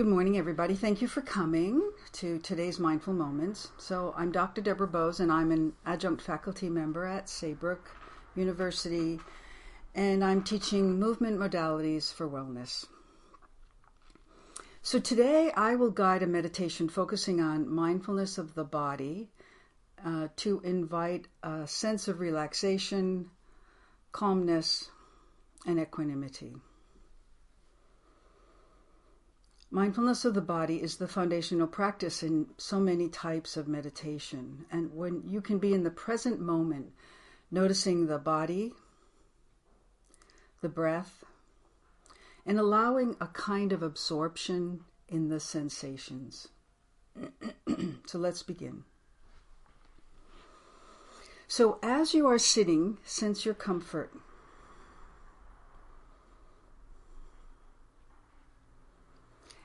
Good morning, everybody. Thank you for coming to today's Mindful Moments. So, I'm Dr. Deborah Bowes, and I'm an adjunct faculty member at Saybrook University, and I'm teaching movement modalities for wellness. So, today I will guide a meditation focusing on mindfulness of the body uh, to invite a sense of relaxation, calmness, and equanimity. Mindfulness of the body is the foundational practice in so many types of meditation. And when you can be in the present moment, noticing the body, the breath, and allowing a kind of absorption in the sensations. so let's begin. So, as you are sitting, sense your comfort.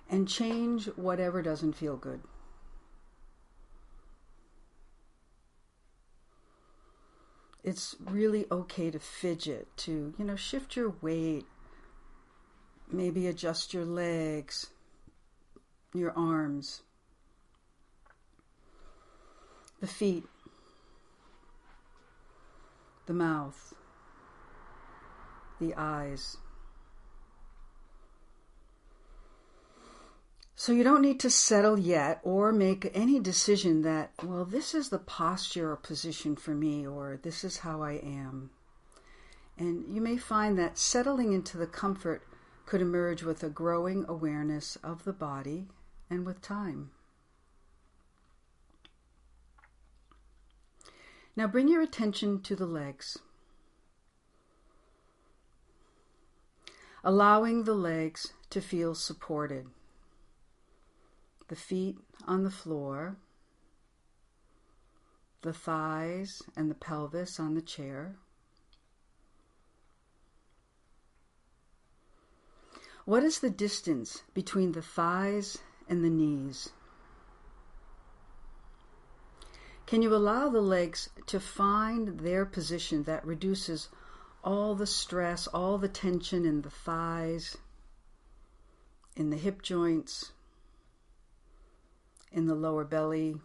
And change whatever doesn't feel good. It's really okay to fidget, to, you know, shift your weight, maybe adjust your legs, your arms, the feet, the mouth, the eyes. So you don't need to settle yet or make any decision that, well, this is the posture or position for me, or this is how I am. And you may find that settling into the comfort could emerge with a growing awareness of the body and with time. Now bring your attention to the legs. Allowing the legs to feel supported the feet on the floor, the thighs and the pelvis on the chair. What is the distance between the thighs and the knees? Can you allow the legs to find their position that reduces all the stress, all the tension in the thighs, in the hip joints, in the lower belly.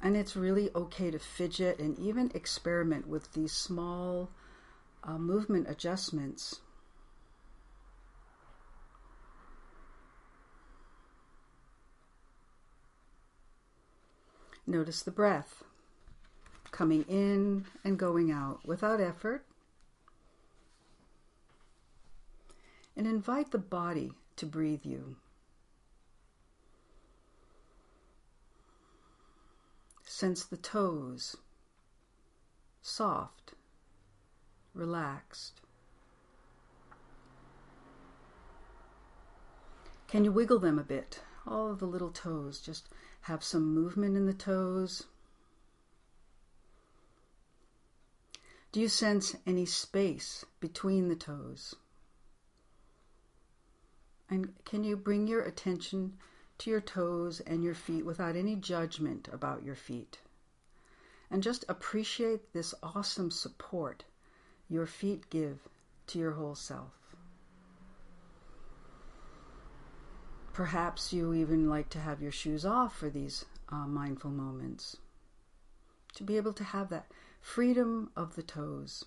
And it's really okay to fidget and even experiment with these small uh, movement adjustments. Notice the breath coming in and going out without effort. And invite the body to breathe you. Sense the toes, soft, relaxed. Can you wiggle them a bit? All of the little toes, just have some movement in the toes. Do you sense any space between the toes? And can you bring your attention to your toes and your feet without any judgment about your feet. And just appreciate this awesome support your feet give to your whole self. Perhaps you even like to have your shoes off for these uh, mindful moments. To be able to have that freedom of the toes.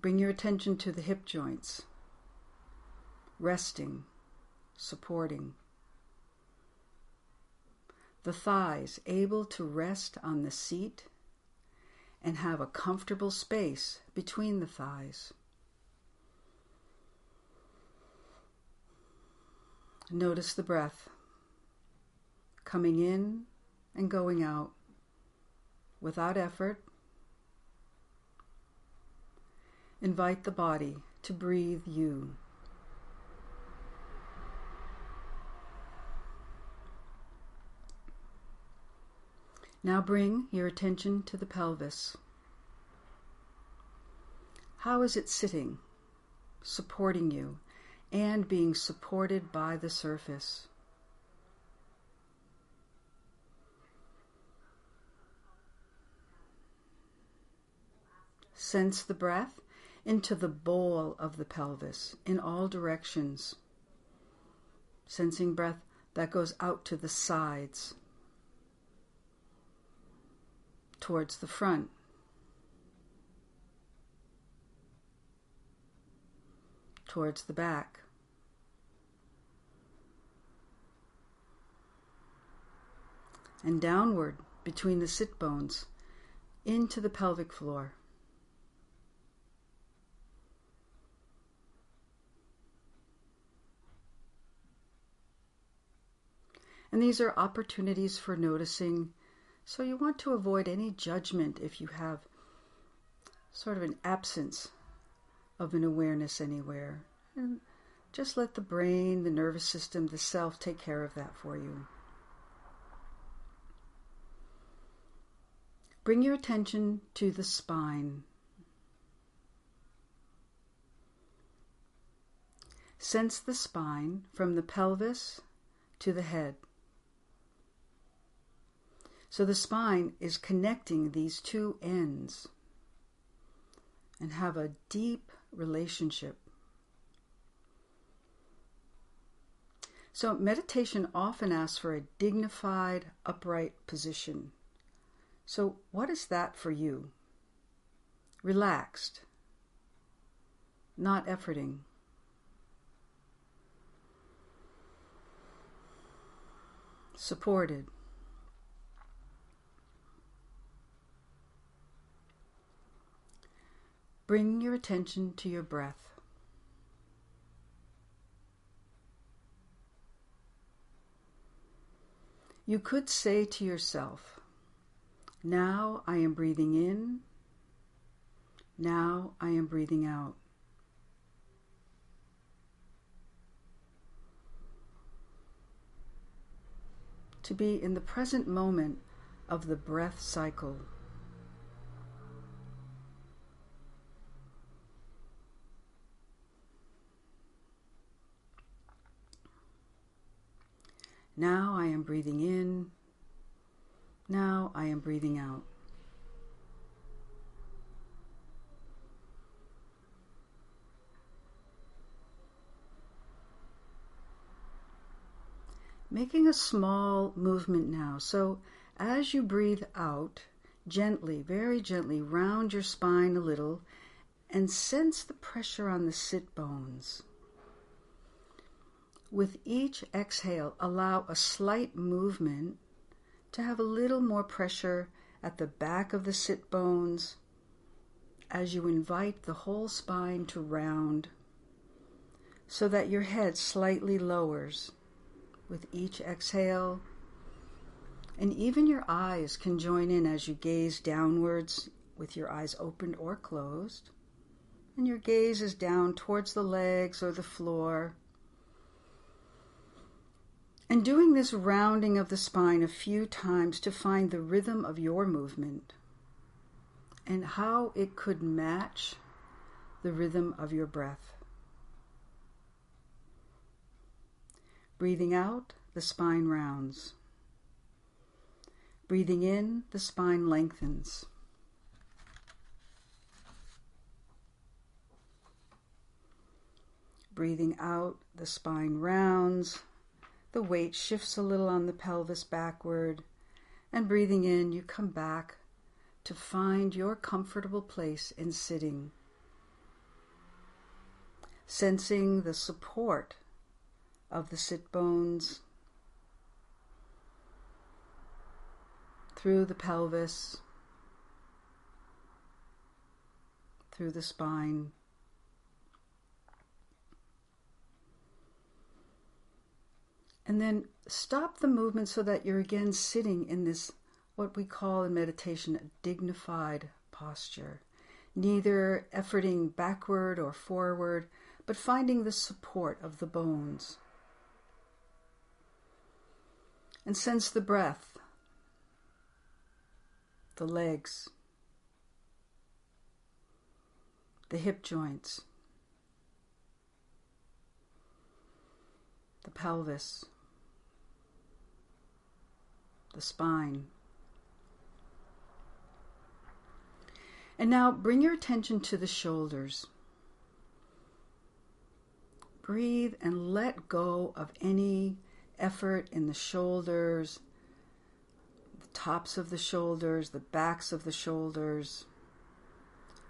Bring your attention to the hip joints resting, supporting. The thighs able to rest on the seat and have a comfortable space between the thighs. Notice the breath coming in and going out without effort. Invite the body to breathe you. Now bring your attention to the pelvis. How is it sitting, supporting you, and being supported by the surface? Sense the breath into the bowl of the pelvis in all directions. Sensing breath that goes out to the sides, towards the front. Towards the back. And downward between the sit bones into the pelvic floor. And these are opportunities for noticing. So you want to avoid any judgment if you have sort of an absence of an awareness anywhere. And just let the brain, the nervous system, the self take care of that for you. Bring your attention to the spine. Sense the spine from the pelvis to the head. So the spine is connecting these two ends and have a deep relationship. So meditation often asks for a dignified, upright position. So what is that for you? Relaxed, not efforting. Supported. Bring your attention to your breath. You could say to yourself, Now I am breathing in, now I am breathing out. To be in the present moment of the breath cycle. Now I am breathing in. Now I am breathing out. Making a small movement now. So as you breathe out, gently, very gently, round your spine a little and sense the pressure on the sit bones. With each exhale, allow a slight movement to have a little more pressure at the back of the sit bones as you invite the whole spine to round so that your head slightly lowers with each exhale. And even your eyes can join in as you gaze downwards with your eyes opened or closed. And your gaze is down towards the legs or the floor. And doing this rounding of the spine a few times to find the rhythm of your movement and how it could match the rhythm of your breath. Breathing out, the spine rounds. Breathing in, the spine lengthens. Breathing out, the spine rounds the weight shifts a little on the pelvis backward. And breathing in, you come back to find your comfortable place in sitting. Sensing the support of the sit bones through the pelvis, through the spine. And then stop the movement so that you're again sitting in this, what we call in meditation, a dignified posture. Neither efforting backward or forward, but finding the support of the bones. And sense the breath, the legs, the hip joints, the pelvis the spine. And now bring your attention to the shoulders. breathe and let go of any effort in the shoulders, the tops of the shoulders, the backs of the shoulders.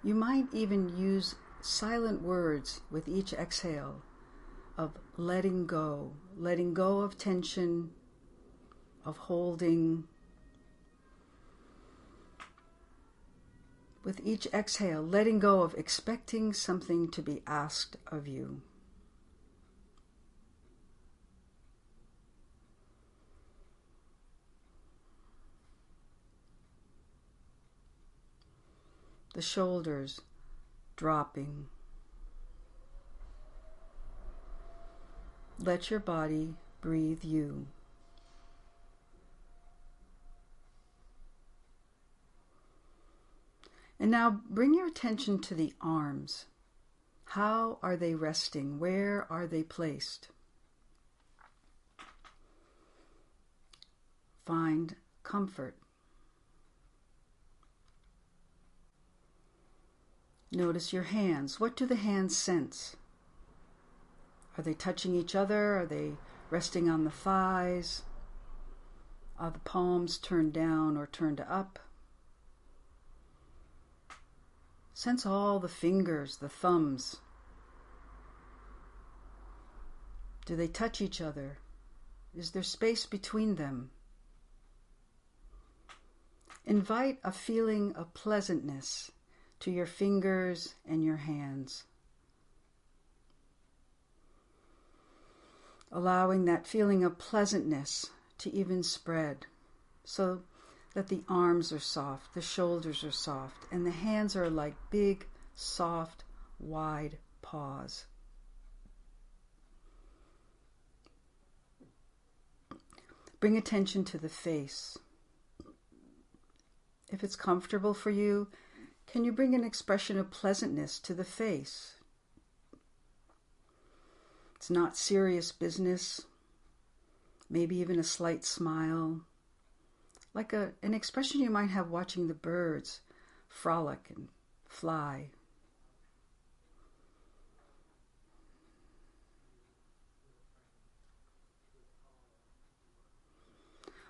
You might even use silent words with each exhale of letting go, letting go of tension, of holding. With each exhale, letting go of expecting something to be asked of you. the shoulders dropping. Let your body breathe you. And now bring your attention to the arms. How are they resting? Where are they placed? Find comfort. Notice your hands. What do the hands sense? Are they touching each other? Are they resting on the thighs? Are the palms turned down or turned up? Sense all the fingers, the thumbs. Do they touch each other? Is there space between them? Invite a feeling of pleasantness to your fingers and your hands. Allowing that feeling of pleasantness to even spread so that the arms are soft, the shoulders are soft, and the hands are like big, soft, wide paws. Bring attention to the face. If it's comfortable for you, can you bring an expression of pleasantness to the face? It's not serious business, maybe even a slight smile, like a, an expression you might have watching the birds frolic and fly.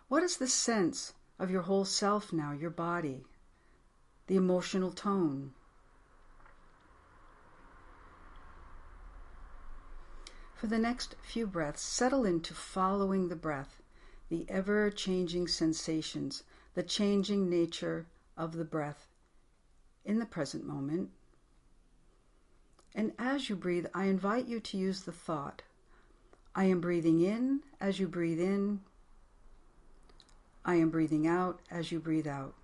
What is the sense of your whole self now, your body? the emotional tone. For the next few breaths, settle into following the breath, the ever changing sensations, the changing nature of the breath in the present moment. And as you breathe, I invite you to use the thought I am breathing in as you breathe in, I am breathing out as you breathe out.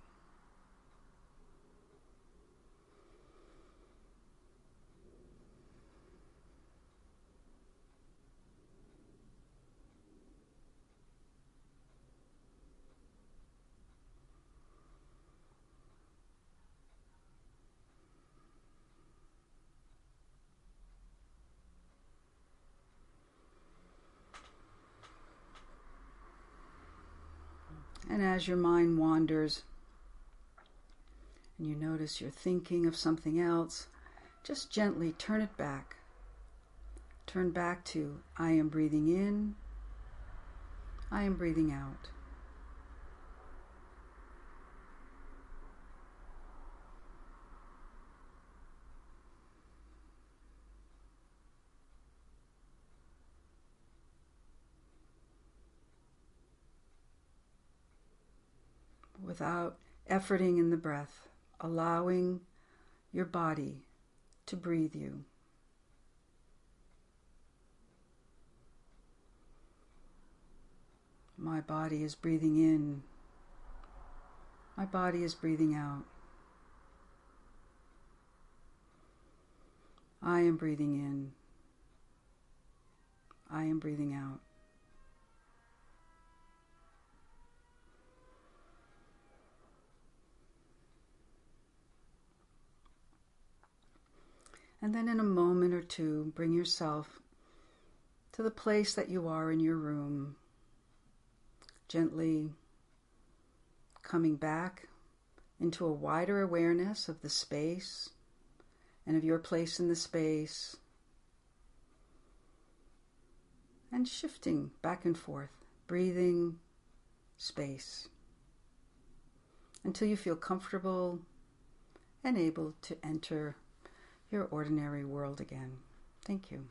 And as your mind wanders and you notice you're thinking of something else, just gently turn it back. Turn back to I am breathing in, I am breathing out. Without efforting in the breath, allowing your body to breathe you. My body is breathing in. My body is breathing out. I am breathing in. I am breathing out. And then in a moment or two, bring yourself to the place that you are in your room, gently coming back into a wider awareness of the space and of your place in the space. and shifting back and forth, breathing space until you feel comfortable and able to enter your ordinary world again. Thank you.